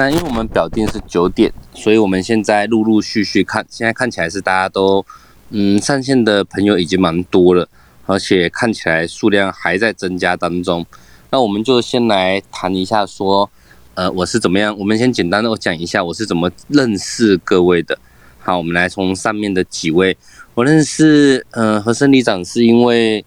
那因为我们表定是九点，所以我们现在陆陆续续看，现在看起来是大家都嗯上线的朋友已经蛮多了，而且看起来数量还在增加当中。那我们就先来谈一下说，呃，我是怎么样？我们先简单的我讲一下我是怎么认识各位的。好，我们来从上面的几位，我认识呃和生里长是因为。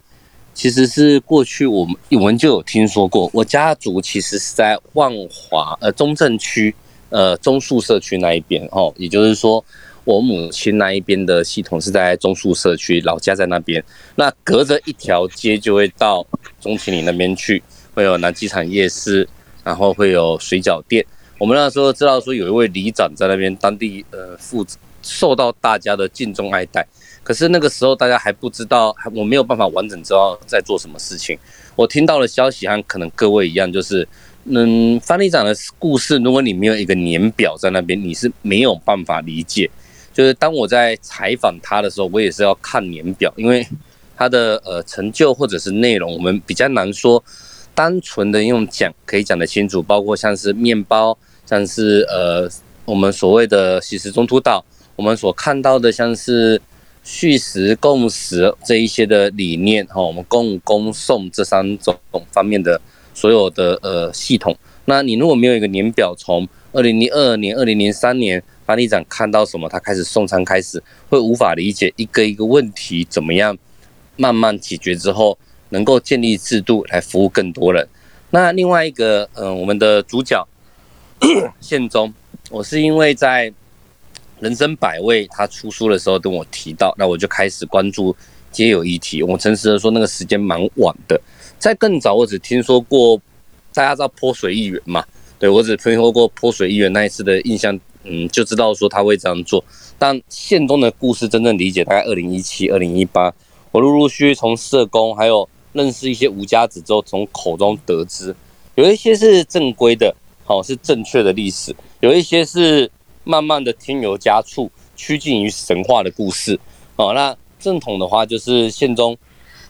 其实是过去我们我们就有听说过，我家族其实是在万华呃中正区呃中树社区那一边哦，也就是说我母亲那一边的系统是在中树社区，老家在那边，那隔着一条街就会到中情里那边去，会有南机场夜市，然后会有水饺店。我们那时候知道说有一位里长在那边，当地呃负责受到大家的敬重爱戴。可是那个时候大家还不知道，我没有办法完整知道在做什么事情。我听到的消息和可能各位一样，就是，嗯，范里长的故事，如果你没有一个年表在那边，你是没有办法理解。就是当我在采访他的时候，我也是要看年表，因为他的呃成就或者是内容，我们比较难说，单纯的用讲可以讲得清楚。包括像是面包，像是呃我们所谓的喜食中途岛，我们所看到的像是。续食共食这一些的理念哈，我们共供送这三种方面的所有的呃系统，那你如果没有一个年表，从二零零二年、二零零三年班里长看到什么，他开始送餐开始，会无法理解一个一个问题怎么样慢慢解决之后，能够建立制度来服务更多人。那另外一个嗯，我们的主角 宪宗，我是因为在。人生百味，他出书的时候跟我提到，那我就开始关注皆有议题。我诚实的说，那个时间蛮晚的。在更早，我只听说过大家知道泼水议员嘛？对我只听说过泼水议员那一次的印象，嗯，就知道说他会这样做。但县中的故事真正理解，大概二零一七、二零一八，我陆陆续续从社工还有认识一些无家子之后，从口中得知，有一些是正规的，好是正确的历史，有一些是。慢慢的添油加醋，趋近于神话的故事哦。那正统的话就是宪宗，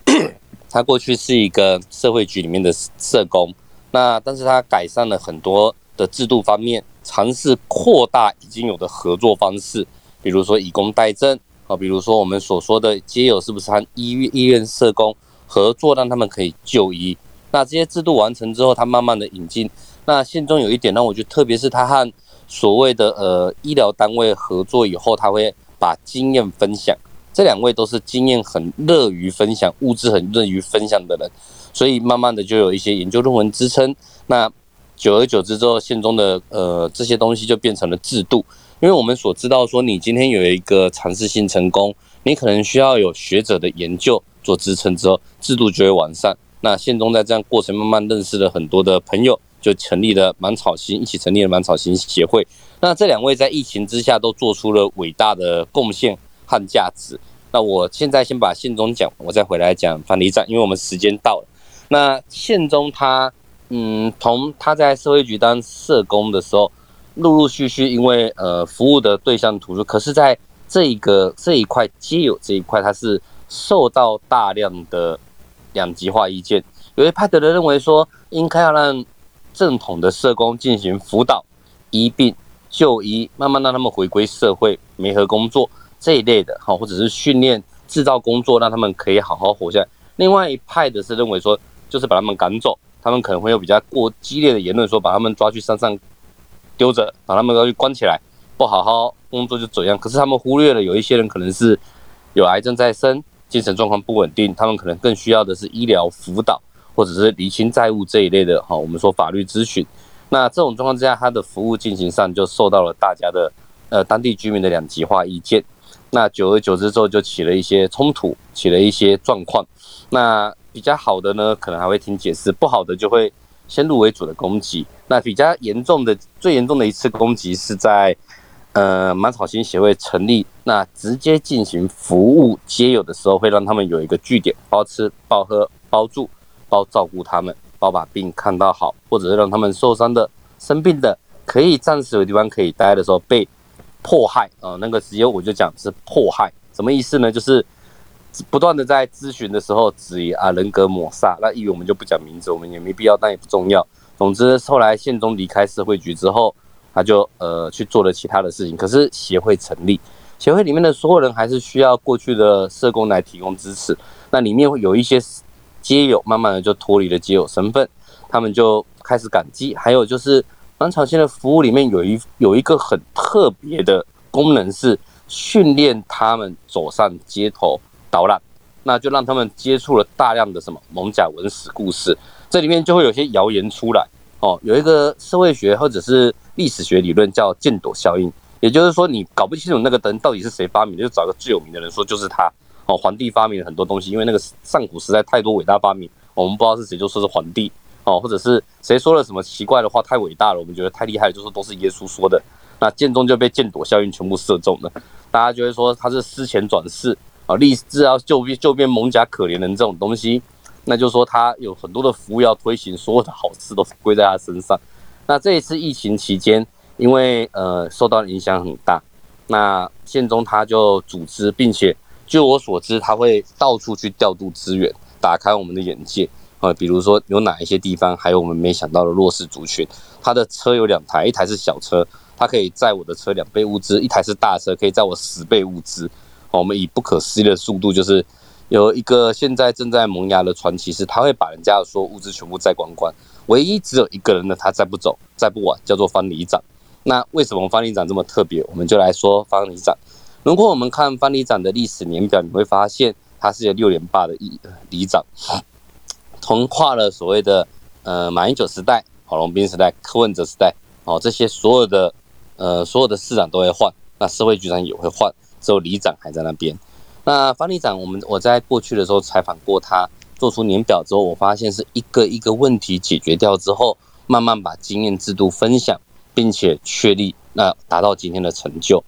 他过去是一个社会局里面的社工，那但是他改善了很多的制度方面，尝试扩大已经有的合作方式，比如说以工代赈啊，比如说我们所说的街友是不是和医院医院社工合作，让他们可以就医？那这些制度完成之后，他慢慢的引进。那宪宗有一点让我觉得，特别是他和所谓的呃医疗单位合作以后，他会把经验分享。这两位都是经验很乐于分享、物质很乐于分享的人，所以慢慢的就有一些研究论文支撑。那久而久之之后，县中的呃这些东西就变成了制度。因为我们所知道说，你今天有一个尝试性成功，你可能需要有学者的研究做支撑之后，制度就会完善。那县中在这样过程慢慢认识了很多的朋友。就成立了满草心，一起成立了满草心协会。那这两位在疫情之下都做出了伟大的贡献和价值。那我现在先把宪宗讲，我再回来讲樊里长，因为我们时间到了。那宪宗他，嗯，从他在社会局当社工的时候，陆陆续续因为呃服务的对象突出，可是在这一个这一块皆有这一块，他是受到大量的两极化意见。有些派的人认为说，应该要让正统的社工进行辅导、医病、就医，慢慢让他们回归社会、媒合工作这一类的，好，或者是训练、制造工作，让他们可以好好活下来。另外一派的是认为说，就是把他们赶走，他们可能会有比较过激烈的言论，说把他们抓去山上丢着，把他们抓去关起来，不好好工作就怎样。可是他们忽略了有一些人可能是有癌症在身，精神状况不稳定，他们可能更需要的是医疗辅导。或者是厘清债务这一类的哈，我们说法律咨询，那这种状况之下，他的服务进行上就受到了大家的呃当地居民的两极化意见，那久而久之之后就起了一些冲突，起了一些状况。那比较好的呢，可能还会听解释；不好的就会先入为主的攻击。那比较严重的、最严重的一次攻击是在呃满草心协会成立，那直接进行服务接有的时候，会让他们有一个据点，包吃、包喝、包住。包照顾他们，包把病看到好，或者是让他们受伤的、生病的，可以暂时有地方可以待的时候被迫害啊，那个直接我就讲是迫害，什么意思呢？就是不断的在咨询的时候质疑啊，人格抹杀。那因为我们就不讲名字，我们也没必要，但也不重要。总之，后来宪宗离开社会局之后，他就呃去做了其他的事情。可是协会成立，协会里面的所有人还是需要过去的社工来提供支持。那里面会有一些街友，慢慢的就脱离了街友身份，他们就开始感激。还有就是南朝鲜的服务里面有一有一个很特别的功能是训练他们走上街头导览。那就让他们接触了大量的什么蒙甲文史故事，这里面就会有些谣言出来哦。有一个社会学或者是历史学理论叫箭朵效应，也就是说你搞不清楚那个灯到底是谁发明的，就找个最有名的人说就是他哦。皇帝发明了很多东西，因为那个上古时代太多伟大发明，我们不知道是谁就说是皇帝哦，或者是谁说了什么奇怪的话太伟大了，我们觉得太厉害了，就说都是耶稣说的。那剑中就被箭躲效应全部射中了，大家就会说他是思前转世。啊，立志要救变救变蒙甲可怜人这种东西，那就说他有很多的服务要推行，所有的好事都归在他身上。那这一次疫情期间，因为呃受到影响很大，那宪中他就组织，并且据我所知，他会到处去调度资源，打开我们的眼界啊。比如说有哪一些地方还有我们没想到的弱势族群，他的车有两台，一台是小车，它可以载我的车两倍物资；一台是大车，可以载我十倍物资。我们以不可思议的速度，就是有一个现在正在萌芽的传奇，是他会把人家的所有物资全部载光光，唯一只有一个人呢，他载不走，载不完，叫做方里长。那为什么方里长这么特别？我们就来说方里长。如果我们看方里长的历史年表，你会发现他是有六连霸的里里长，同跨了所谓的呃马英九时代、郝龙斌时代、柯文哲时代，哦，这些所有的呃所有的市长都会换，那社会局长也会换。只有里长还在那边。那方里长，我们我在过去的时候采访过他，做出年表之后，我发现是一个一个问题解决掉之后，慢慢把经验制度分享，并且确立，那达到今天的成就。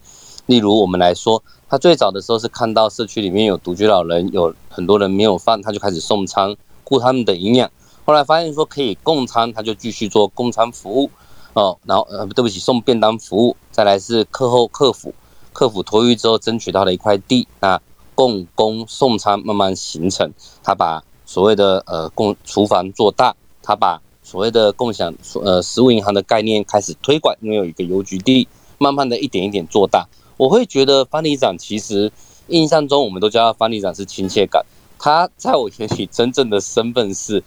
例如我们来说，他最早的时候是看到社区里面有独居老人，有很多人没有饭，他就开始送餐，顾他们的营养。后来发现说可以供餐，他就继续做供餐服务。哦，然后呃，对不起，送便当服务。再来是课后客服。客服托育之后，争取到了一块地，那共工送餐慢慢形成。他把所谓的呃共厨房做大，他把所谓的共享呃食物银行的概念开始推广，因为有一个邮局地，慢慢的一点一点做大。我会觉得方里长其实印象中，我们都叫他方里长是亲切感。他在我眼里真正的身份是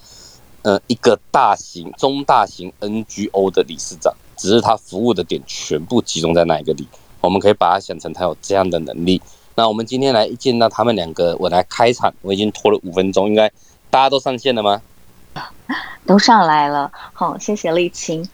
呃一个大型中大型 NGO 的理事长，只是他服务的点全部集中在那一个里。我们可以把它想成他有这样的能力。那我们今天来一见到他们两个，我来开场，我已经拖了五分钟，应该大家都上线了吗？都上来了，好，谢谢丽青。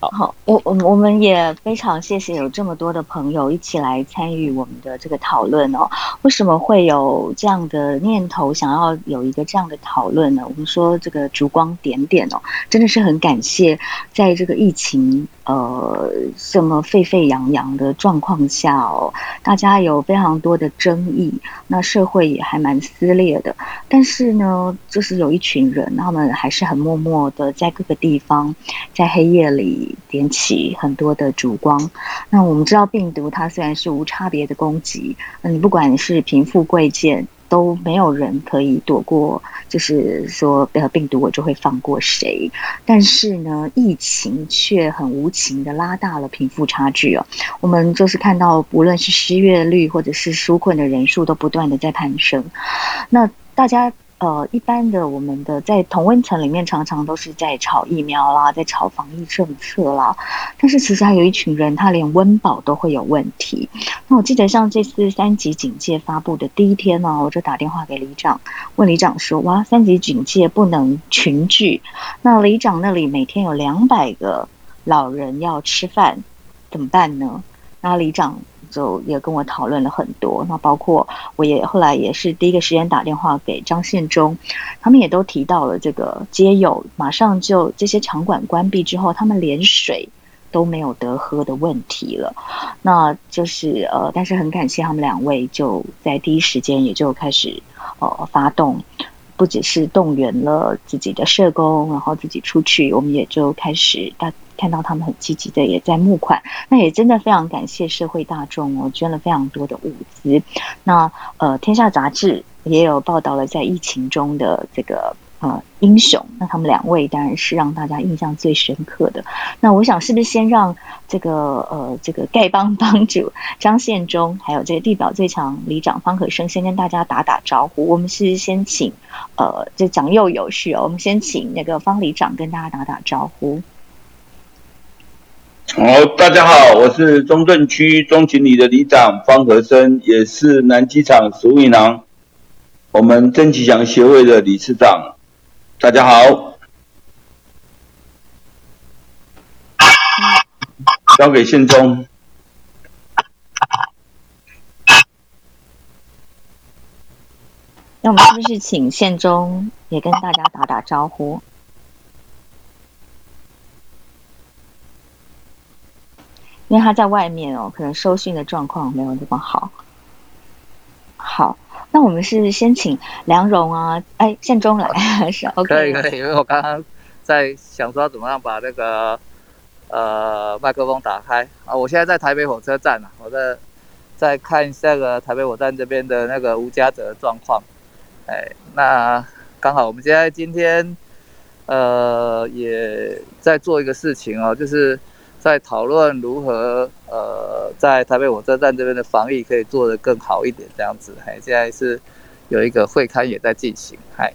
好，我我我们也非常谢谢有这么多的朋友一起来参与我们的这个讨论哦。为什么会有这样的念头，想要有一个这样的讨论呢？我们说这个烛光点点哦，真的是很感谢，在这个疫情呃这么沸沸扬扬的状况下哦，大家有非常多的争议，那社会也还蛮撕裂的，但是呢，就是有一群人，他们还是很默默的在各个地方，在黑夜里点起很多的烛光。那我们知道，病毒它虽然是无差别的攻击，嗯，不管是贫富贵贱，都没有人可以躲过，就是说，呃，病毒我就会放过谁。但是呢，疫情却很无情的拉大了贫富差距哦。我们就是看到，无论是失业率或者是纾困的人数，都不断的在攀升。那大家。呃，一般的我们的在同温层里面，常常都是在炒疫苗啦，在炒防疫政策啦。但是其实还有一群人，他连温饱都会有问题。那我记得像这次三级警戒发布的第一天呢，我就打电话给里长，问里长说：哇，三级警戒不能群聚，那里长那里每天有两百个老人要吃饭，怎么办呢？那里长。就也跟我讨论了很多，那包括我也后来也是第一个时间打电话给张宪忠，他们也都提到了这个街友马上就这些场馆关闭之后，他们连水都没有得喝的问题了。那就是呃，但是很感谢他们两位就在第一时间也就开始呃发动，不只是动员了自己的社工，然后自己出去，我们也就开始大。看到他们很积极的也在募款，那也真的非常感谢社会大众哦，捐了非常多的物资。那呃，天下杂志也有报道了在疫情中的这个呃，英雄，那他们两位当然是让大家印象最深刻的。那我想是不是先让这个呃这个丐帮帮主 张献忠，还有这个地表最强里长方可生，先跟大家打打招呼。我们是先请呃，这长幼有序哦。我们先请那个方里长跟大家打打招呼。好，大家好，我是中正区中情里的里长方和生，也是南机场食物银行我们曾吉祥协会的理事长。大家好，交给宪忠。那我们是不是请宪忠也跟大家打打招呼？因为他在外面哦，可能收讯的状况没有那么好。好。那我们是先请梁荣啊，哎，宪忠来是 OK。可以可以，因为我刚刚在想说怎么样把那个呃麦克风打开啊。我现在在台北火车站啊，我在在看那个台北火车站这边的那个吴家泽的状况。哎，那刚好我们现在今天呃也在做一个事情哦，就是在讨论如何呃。在台北火车站这边的防疫可以做得更好一点，这样子。还现在是有一个会刊也在进行，嗨。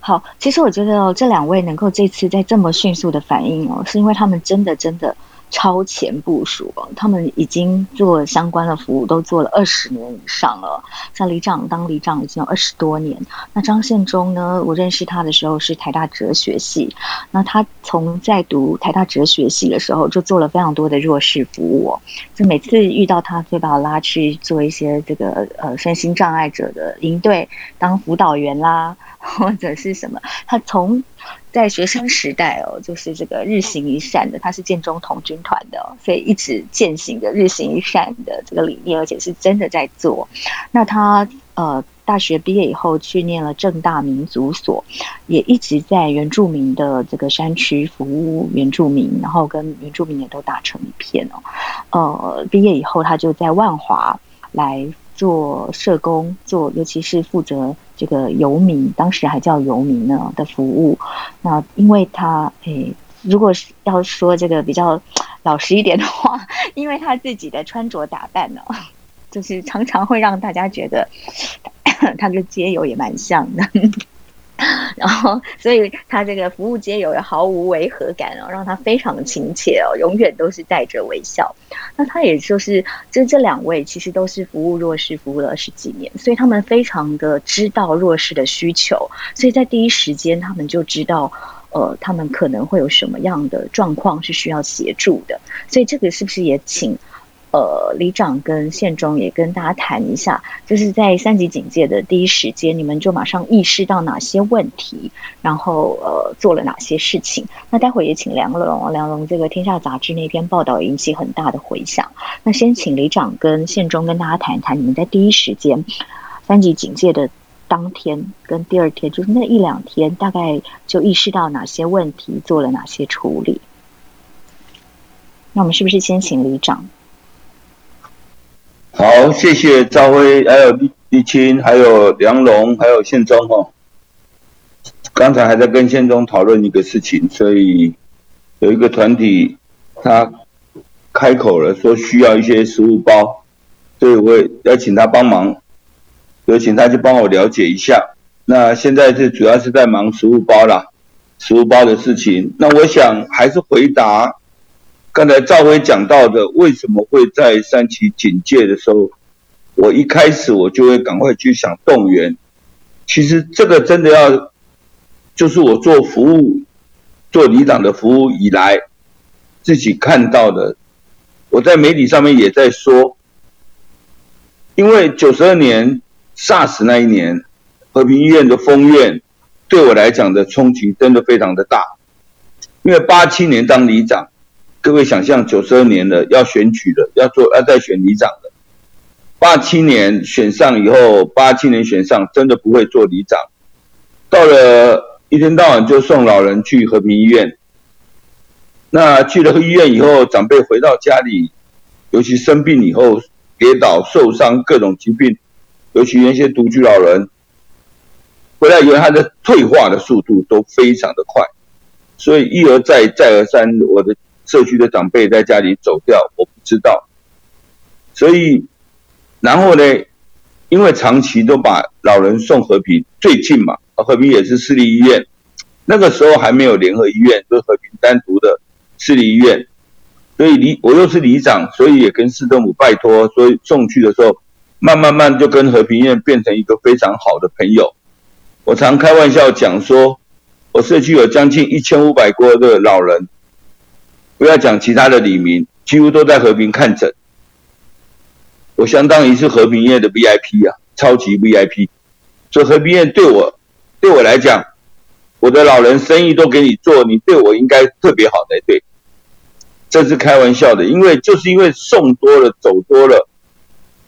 好，其实我觉得这两位能够这次在这么迅速的反应哦，是因为他们真的真的。超前部署，他们已经做相关的服务，都做了二十年以上了。像李长当李长已经有二十多年。那张献忠呢？我认识他的时候是台大哲学系。那他从在读台大哲学系的时候，就做了非常多的弱势服务。就每次遇到他，会把我拉去做一些这个呃身心障碍者的营队当辅导员啦，或者是什么。他从在学生时代哦，就是这个日行一善的，他是建中童军团的，所以一直践行的日行一善的这个理念，而且是真的在做。那他呃大学毕业以后去念了正大民族所，也一直在原住民的这个山区服务原住民，然后跟原住民也都打成一片哦。呃，毕业以后他就在万华来。做社工，做尤其是负责这个游民，当时还叫游民呢的服务。那因为他，诶，如果是要说这个比较老实一点的话，因为他自己的穿着打扮呢，就是常常会让大家觉得 他跟街友也蛮像的。然后，所以他这个服务接友也毫无违和感哦，让他非常的亲切哦，永远都是带着微笑。那他也就是，就这两位其实都是服务弱势服务了十几年，所以他们非常的知道弱势的需求，所以在第一时间他们就知道，呃，他们可能会有什么样的状况是需要协助的。所以这个是不是也请？呃，里长跟县中也跟大家谈一下，就是在三级警戒的第一时间，你们就马上意识到哪些问题，然后呃做了哪些事情。那待会也请梁龙，梁龙这个天下杂志那篇报道引起很大的回响。那先请里长跟县中跟大家谈一谈，你们在第一时间三级警戒的当天跟第二天，就是那一两天，大概就意识到哪些问题，做了哪些处理。那我们是不是先请里长？好，谢谢赵辉，还有立立青，还有梁龙，还有宪忠哈。刚才还在跟宪忠讨论一个事情，所以有一个团体他开口了，说需要一些食物包，所以我要请他帮忙，有请他去帮我了解一下。那现在是主要是在忙食物包啦，食物包的事情。那我想还是回答。刚才赵辉讲到的，为什么会在三级警戒的时候，我一开始我就会赶快去想动员。其实这个真的要，就是我做服务、做里长的服务以来，自己看到的。我在媒体上面也在说，因为九十二年 SARS 那一年，和平医院的封院，对我来讲的冲击真的非常的大。因为八七年当里长。各位想象，九十二年了，要选举的，要做要再选里长的。八七年选上以后，八七年选上，真的不会做里长。到了一天到晚就送老人去和平医院。那去了医院以后，长辈回到家里，尤其生病以后，跌倒受伤各种疾病，尤其那些独居老人回来以后，他的退化的速度都非常的快，所以一而再再而三，我的社区的长辈在家里走掉，我不知道，所以然后呢，因为长期都把老人送和平最近嘛，和平也是私立医院，那个时候还没有联合医院，就是和平单独的私立医院。所以里我又是里长，所以也跟市政府拜托，所以送去的时候，慢慢慢就跟和平医院变成一个非常好的朋友。我常开玩笑讲说，我社区有将近一千五百个的老人，不要讲其他的里民，几乎都在和平看诊。我相当于是和平医院的 VIP 啊，超级 VIP。所以和平医院对我，对我来讲，我的老人生意都给你做，你对我应该特别好才对。这是开玩笑的，因为就是因为送多了、走多了，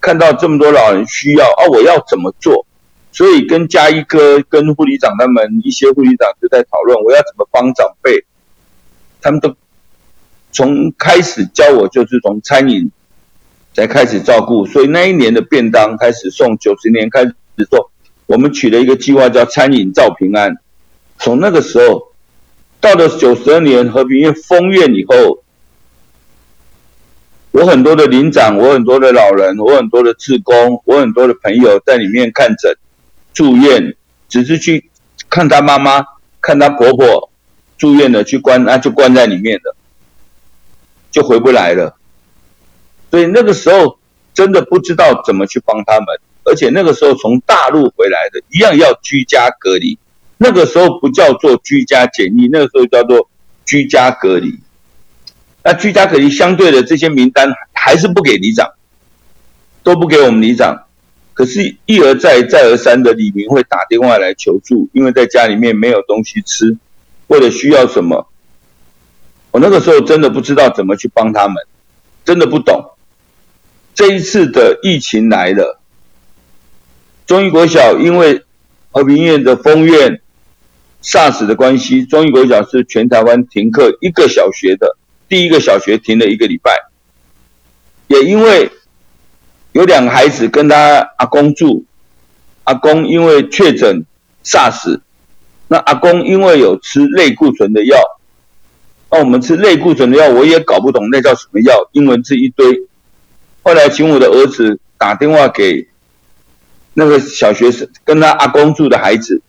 看到这么多老人需要啊，我要怎么做？所以跟嘉一哥、跟护理长他们一些护理长就在讨论，我要怎么帮长辈。他们都从开始教我就是从餐饮才开始照顾，所以那一年的便当开始送，九十年开始做，我们取了一个计划叫餐饮照平安。从那个时候到了九十二年和平院封院以后。我很多的领长，我很多的老人，我很多的志工，我很多的朋友在里面看诊、住院，只是去看他妈妈、看他婆婆住院的，去关啊就关在里面的，就回不来了。所以那个时候真的不知道怎么去帮他们，而且那个时候从大陆回来的，一样要居家隔离。那个时候不叫做居家检疫，那个时候叫做居家隔离。那居家隔离相对的这些名单还是不给里长，都不给我们里长。可是，一而再、再而三的李明会打电话来求助，因为在家里面没有东西吃，或者需要什么。我那个时候真的不知道怎么去帮他们，真的不懂。这一次的疫情来了，中医国小因为和平医院的封院、SARS 的关系，中医国小是全台湾停课一个小学的。第一个小学停了一个礼拜，也因为有两个孩子跟他阿公住，阿公因为确诊 SARS，那阿公因为有吃类固醇的药，那我们吃类固醇的药，我也搞不懂那叫什么药，英文字一堆。后来请我的儿子打电话给那个小学生，跟他阿公住的孩子，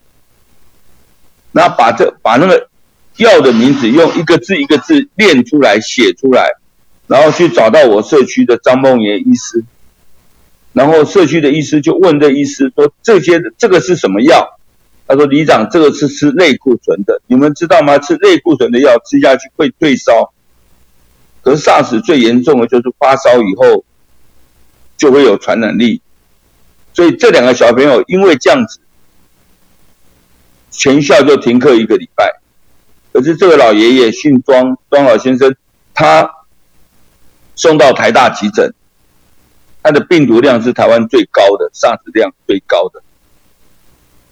那把这把那个。药的名字用一个字一个字念出来写出来，然后去找到我社区的张梦妍医师，然后社区的医师就问这医师说：“这些这个是什么药？”他说：“李长，这个是吃类固醇的，你们知道吗？吃类固醇的药吃下去会退烧，可是 SARS 最严重的就是发烧以后就会有传染力，所以这两个小朋友因为这样子，全校就停课一个礼拜。”可是这个老爷爷姓庄，庄老先生，他送到台大急诊，他的病毒量是台湾最高的，，SARS 量最高的。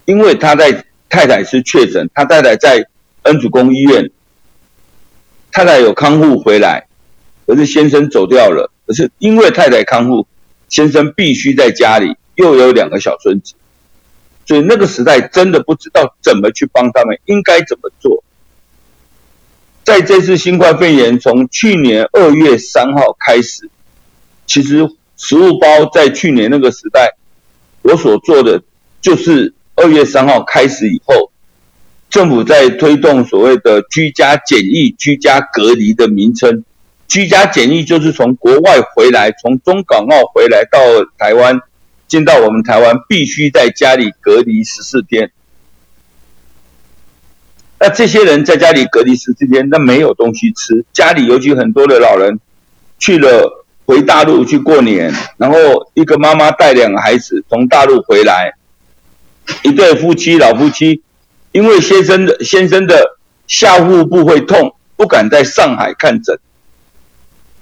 因为他在太太是确诊，他太太在恩主公医院，太太有康复回来，可是先生走掉了。可是因为太太康复，先生必须在家里，又有两个小孙子，所以那个时代真的不知道怎么去帮他们，应该怎么做。在这次新冠肺炎从去年二月三号开始，其实食物包在去年那个时代，我所做的就是二月三号开始以后，政府在推动所谓的居家检疫、居家隔离的名称。居家检疫就是从国外回来，从中港澳回来到台湾，进到我们台湾必须在家里隔离十四天。那这些人在家里隔离十四天，那没有东西吃。家里尤其很多的老人去了回大陆去过年，然后一个妈妈带两个孩子从大陆回来，一对夫妻老夫妻，因为先生的先生的下腹部会痛，不敢在上海看诊，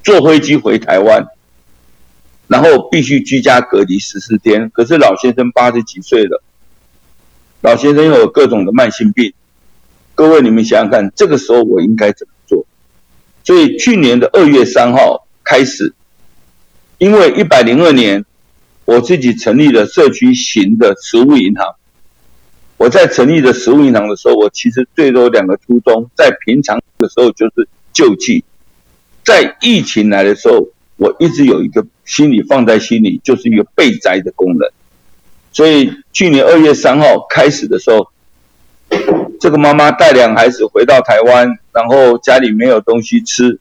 坐飞机回台湾，然后必须居家隔离十四天。可是老先生八十几岁了，老先生又有各种的慢性病。各位，你们想想看，这个时候我应该怎么做？所以去年的二月三号开始，因为一百零二年我自己成立了社区型的食物银行。我在成立的食物银行的时候，我其实最多两个初衷，在平常的时候就是救济，在疫情来的时候，我一直有一个心里放在心里，就是一个备灾的功能。所以去年二月三号开始的时候，这个妈妈带两孩子回到台湾，然后家里没有东西吃，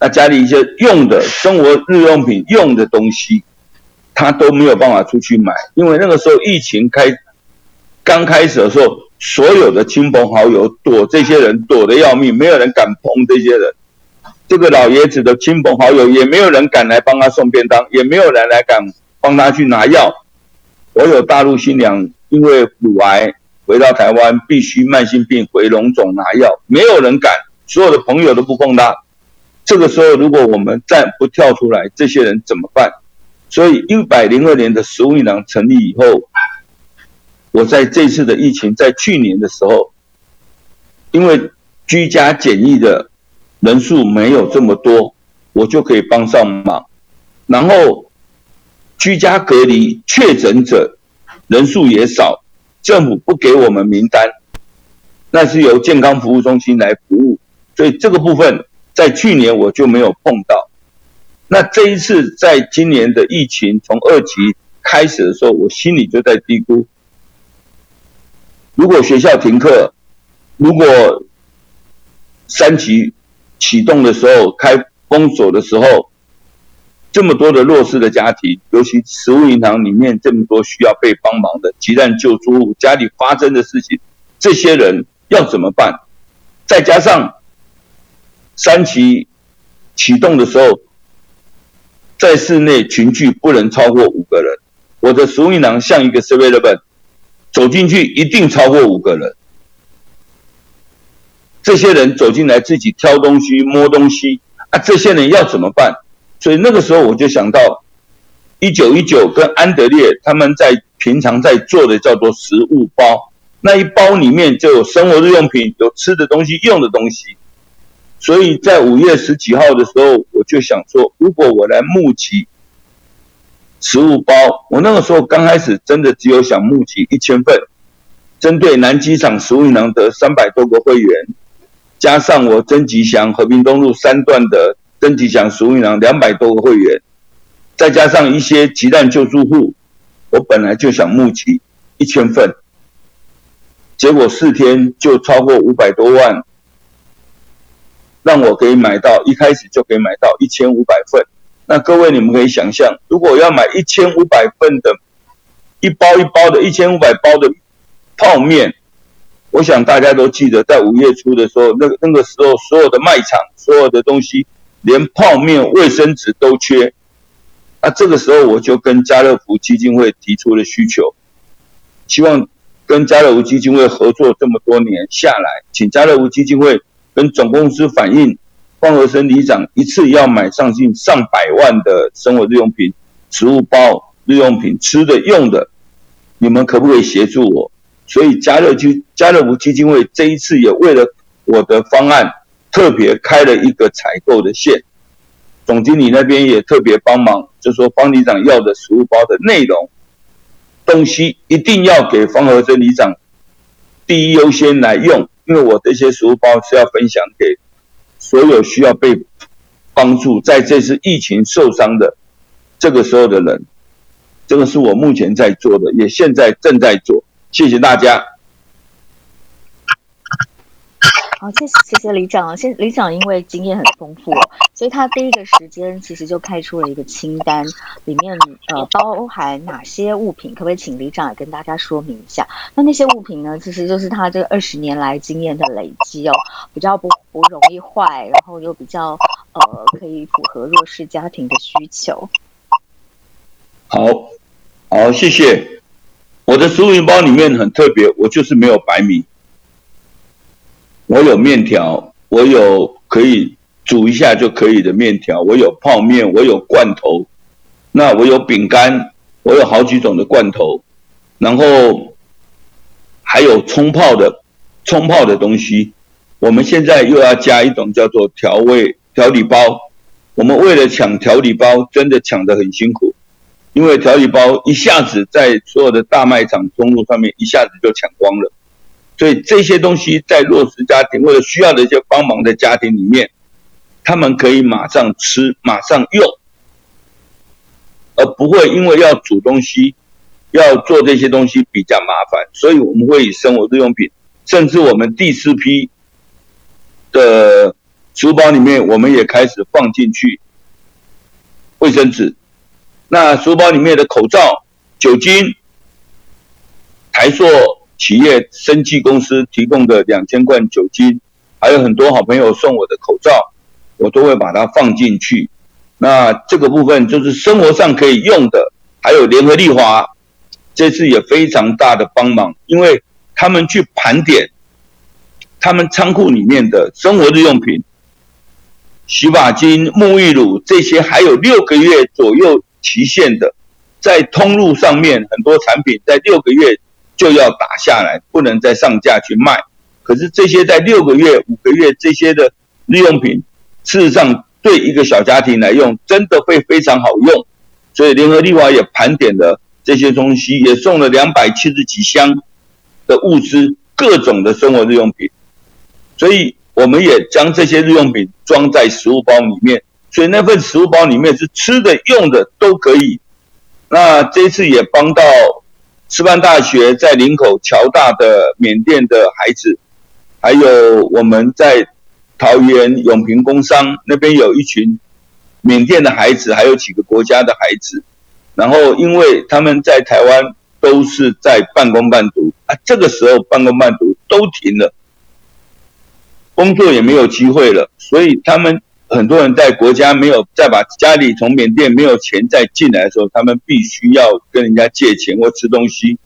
那家里一些用的生活日用品用的东西，他都没有办法出去买，因为那个时候疫情开。刚开始的时候，所有的亲朋好友躲这些人躲得要命，没有人敢碰这些人。这个老爷子的亲朋好友也没有人敢来帮他送便当，也没有人来敢帮他去拿药。我有大陆新娘因为乳癌回到台湾，必须慢性病回龙总拿药，没有人敢，所有的朋友都不碰他。这个时候，如果我们再不跳出来，这些人怎么办？所以一百零二年的食物银行成立以后。我在这次的疫情，在去年的时候，因为居家检疫的人数没有这么多，我就可以帮上忙。然后居家隔离确诊者人数也少，政府不给我们名单，那是由健康服务中心来服务，所以这个部分在去年我就没有碰到。那这一次在今年的疫情从二级开始的时候，我心里就在嘀咕。如果学校停课，如果三级启动的时候开封锁的时候，这么多的弱势的家庭，尤其食物银行里面这么多需要被帮忙的急难救助户，家里发生的事情，这些人要怎么办？再加上三级启动的时候，在室内群聚不能超过五个人，我的食物银行像一个 seven eleven。走进去一定超过五个人，这些人走进来自己挑东西、摸东西啊，这些人要怎么办？所以那个时候我就想到，一九一九跟安德烈他们在平常在做的叫做食物包，那一包里面就有生活日用品、有吃的东西、用的东西。所以在五月十几号的时候，我就想说，如果我来募集。食物包，我那个时候刚开始真的只有想募集一千份，针对南机场食物银行的三百多个会员，加上我曾吉祥和平东路三段的曾吉祥食物银行两百多个会员，再加上一些急难救助户，我本来就想募集一千份，结果四天就超过五百多万，让我可以买到，一开始就可以买到一千五百份。那各位，你们可以想象，如果要买一千五百份的，一包一包的，一千五百包的泡面，我想大家都记得，在五月初的时候，那那个时候，所有的卖场，所有的东西，连泡面、卫生纸都缺。那这个时候，我就跟家乐福基金会提出了需求，希望跟家乐福基金会合作这么多年下来，请家乐福基金会跟总公司反映。方和生里长一次要买上近上百万的生活日用品、食物包、日用品、吃的用的，你们可不可以协助我？所以家乐基家乐福基金会这一次也为了我的方案，特别开了一个采购的线。总经理那边也特别帮忙，就说方里长要的食物包的内容东西一定要给方和生里长第一优先来用，因为我这些书包是要分享给。所有需要被帮助，在这次疫情受伤的这个时候的人，这个是我目前在做的，也现在正在做。谢谢大家。好，谢谢谢谢李长。先李长因为经验很丰富，所以他第一个时间其实就开出了一个清单，里面呃包含哪些物品，可不可以请李长也跟大家说明一下？那那些物品呢，其实就是他这二十年来经验的累积哦，比较不不容易坏，然后又比较呃可以符合弱势家庭的需求。好，好，谢谢。我的食物包里面很特别，我就是没有白米。我有面条，我有可以煮一下就可以的面条，我有泡面，我有罐头，那我有饼干，我有好几种的罐头，然后还有冲泡的冲泡的东西。我们现在又要加一种叫做调味调理包，我们为了抢调理包，真的抢得很辛苦。因为调理包一下子在所有的大卖场通路上面一下子就抢光了，所以这些东西在弱势家庭或者需要的一些帮忙的家庭里面，他们可以马上吃，马上用，而不会因为要煮东西。要做这些东西比较麻烦，所以我们会以生活日用品，甚至我们第四批的书包里面，我们也开始放进去卫生纸。那书包里面的口罩、酒精，台塑企业生技公司提供的两千罐酒精，还有很多好朋友送我的口罩，我都会把它放进去。那这个部分就是生活上可以用的，还有联合利华。这次也非常大的帮忙，因为他们去盘点他们仓库里面的生活日用品、洗发精、沐浴乳这些，还有六个月左右期限的，在通路上面很多产品在六个月就要打下来，不能再上架去卖。可是这些在六个月、五个月这些的日用品，事实上对一个小家庭来用，真的会非常好用。所以联合利华也盘点了。这些东西也送了两百七十几箱的物资，各种的生活日用品，所以我们也将这些日用品装在食物包里面，所以那份食物包里面是吃的、用的都可以。那这次也帮到师范大学在林口侨大的缅甸的孩子，还有我们在桃园永平工商那边有一群缅甸的孩子，还有几个国家的孩子。然后，因为他们在台湾都是在半工半读啊，这个时候半工半读都停了，工作也没有机会了，所以他们很多人在国家没有再把家里从缅甸没有钱再进来的时候，他们必须要跟人家借钱或吃东西。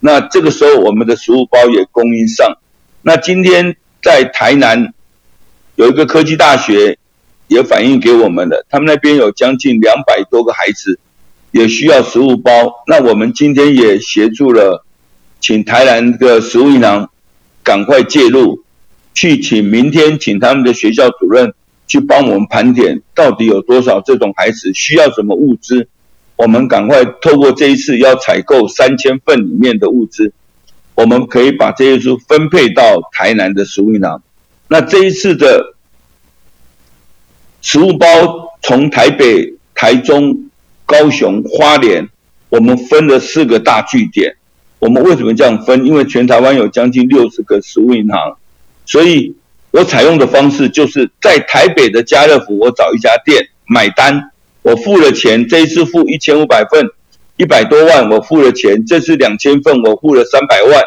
那这个时候，我们的食物包也供应上。那今天在台南有一个科技大学也反映给我们了，他们那边有将近两百多个孩子。也需要食物包，那我们今天也协助了，请台南的食物银行赶快介入，去请明天请他们的学校主任去帮我们盘点，到底有多少这种孩子需要什么物资，我们赶快透过这一次要采购三千份里面的物资，我们可以把这些书分配到台南的食物银行。那这一次的食物包从台北、台中。高雄、花莲，我们分了四个大据点。我们为什么这样分？因为全台湾有将近六十个食物银行，所以我采用的方式就是在台北的家乐福，我找一家店买单，我付了钱，这一次付一千五百份，一百多万，我付了钱。这次两千份，我付了三百万。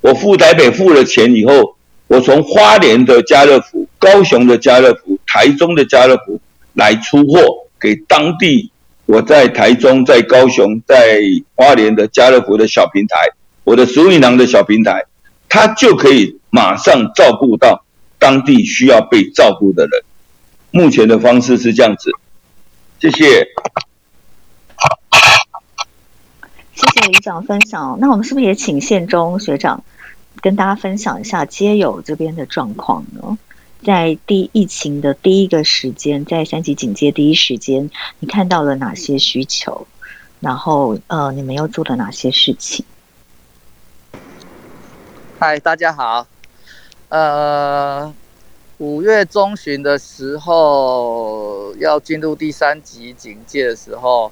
我付台北付了钱以后，我从花莲的家乐福、高雄的家乐福、台中的家乐福来出货给当地。我在台中、在高雄、在花莲的家乐福的小平台，我的食物银行的小平台，它就可以马上照顾到当地需要被照顾的人。目前的方式是这样子，谢谢。谢谢李长分享。那我们是不是也请宪中学长跟大家分享一下街友这边的状况呢？在第疫情的第一个时间，在三级警戒第一时间，你看到了哪些需求？然后，呃，你们又做了哪些事情？嗨，大家好。呃，五月中旬的时候，要进入第三级警戒的时候，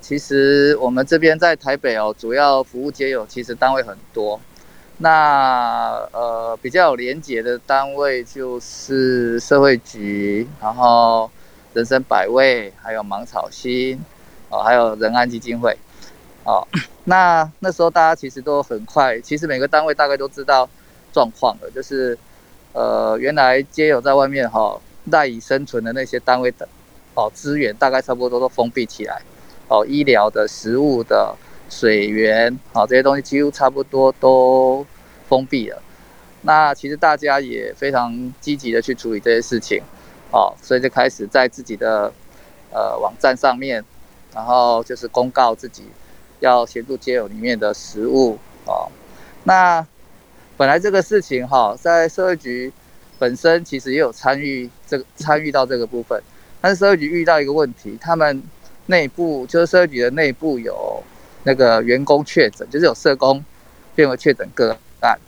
其实我们这边在台北哦，主要服务街友，其实单位很多。那呃比较有连结的单位就是社会局，然后人生百味，还有芒草心，哦，还有仁安基金会，哦，那那时候大家其实都很快，其实每个单位大概都知道状况了，就是呃原来皆有在外面哈赖以生存的那些单位的哦资源大概差不多都封闭起来，哦医疗的、食物的。水源啊，这些东西几乎差不多都封闭了。那其实大家也非常积极的去处理这些事情，哦，所以就开始在自己的呃网站上面，然后就是公告自己要协助接友里面的食物哦。那本来这个事情哈，在社会局本身其实也有参与这个参与到这个部分，但是社会局遇到一个问题，他们内部就是社会局的内部有那个员工确诊，就是有社工变为确诊个案，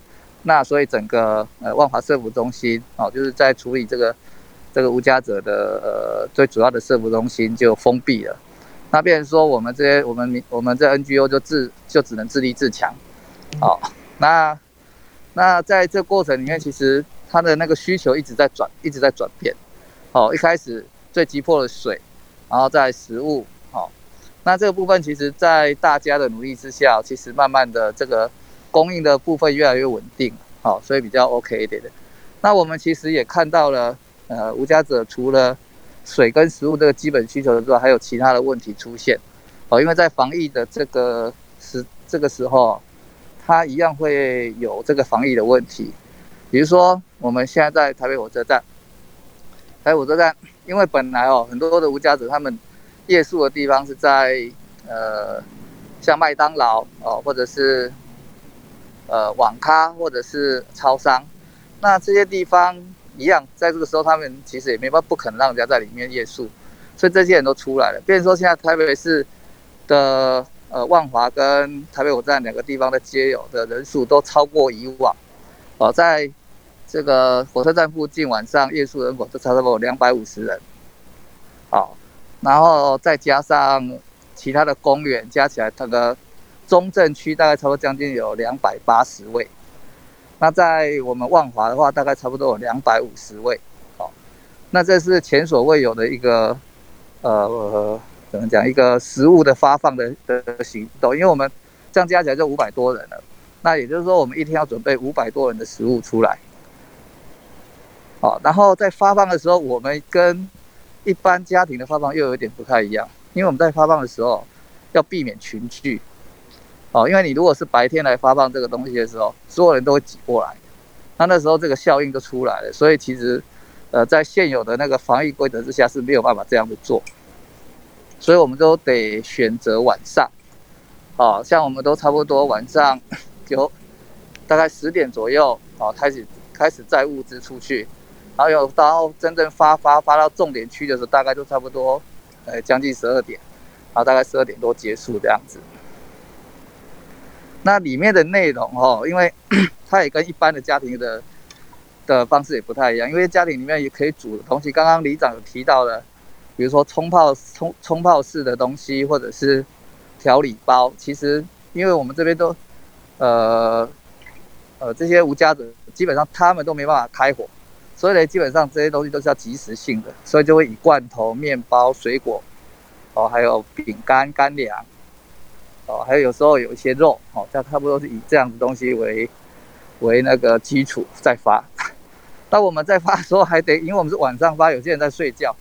那所以整个呃万华社服中心哦，就是在处理这个这个无家者的呃最主要的社服中心就封闭了。那变成说我们这些我们我们这 NGO 就自就只能自立自强，好，那那在这过程里面，其实它的那个需求一直在转，一直在转变，哦，一开始最急迫的水，然后在食物，好，那这个部分其实在大家的努力之下，其实慢慢的这个供应的部分越来越稳定，好，所以比较 OK 一点的。那我们其实也看到了，呃，无家者除了水跟食物这个基本需求之外，还有其他的问题出现，哦，因为在防疫的这个时这个时候，它一样会有这个防疫的问题，比如说我们现在在台北火车站，台北火车站，因为本来哦很多的无家者他们夜宿的地方是在呃像麦当劳哦，或者是呃网咖或者是超商，那这些地方。一样，在这个时候，他们其实也没办法，不可能让人家在里面夜宿，所以这些人都出来了。变成说，现在台北市的呃万华跟台北火车站两个地方的街友的人数都超过以往。哦，在这个火车站附近晚上夜宿人口就差不多两百五十人。好，然后再加上其他的公园，加起来，它的中正区大概差不多将近有两百八十位。那在我们万华的话，大概差不多有两百五十位，好，那这是前所未有的一个，呃，怎么讲？一个食物的发放的的行动，因为我们这样加起来就五百多人了，那也就是说，我们一天要准备五百多人的食物出来，好，然后在发放的时候，我们跟一般家庭的发放又有点不太一样，因为我们在发放的时候要避免群聚。哦，因为你如果是白天来发放这个东西的时候，所有人都会挤过来，那那时候这个效应就出来了。所以其实，呃，在现有的那个防疫规则之下是没有办法这样子做，所以我们都得选择晚上。哦，像我们都差不多晚上 九，大概十点左右，哦，开始开始载物资出去，然后有到真正发发发到重点区的时候，大概就差不多，呃，将近十二点，然后大概十二点多结束这样子。那里面的内容哦，因为 它也跟一般的家庭的的方式也不太一样，因为家庭里面也可以煮的东西，刚刚李长有提到的，比如说冲泡冲冲泡式的东西，或者是调理包，其实因为我们这边都呃呃这些无家者，基本上他们都没办法开火，所以呢，基本上这些东西都是要即时性的，所以就会以罐头、面包、水果哦，还有饼干、干粮。哦，还有有时候有一些肉，哦，它差不多是以这样子东西为为那个基础再发。那我们在发的时候还得，因为我们是晚上发，有些人在睡觉，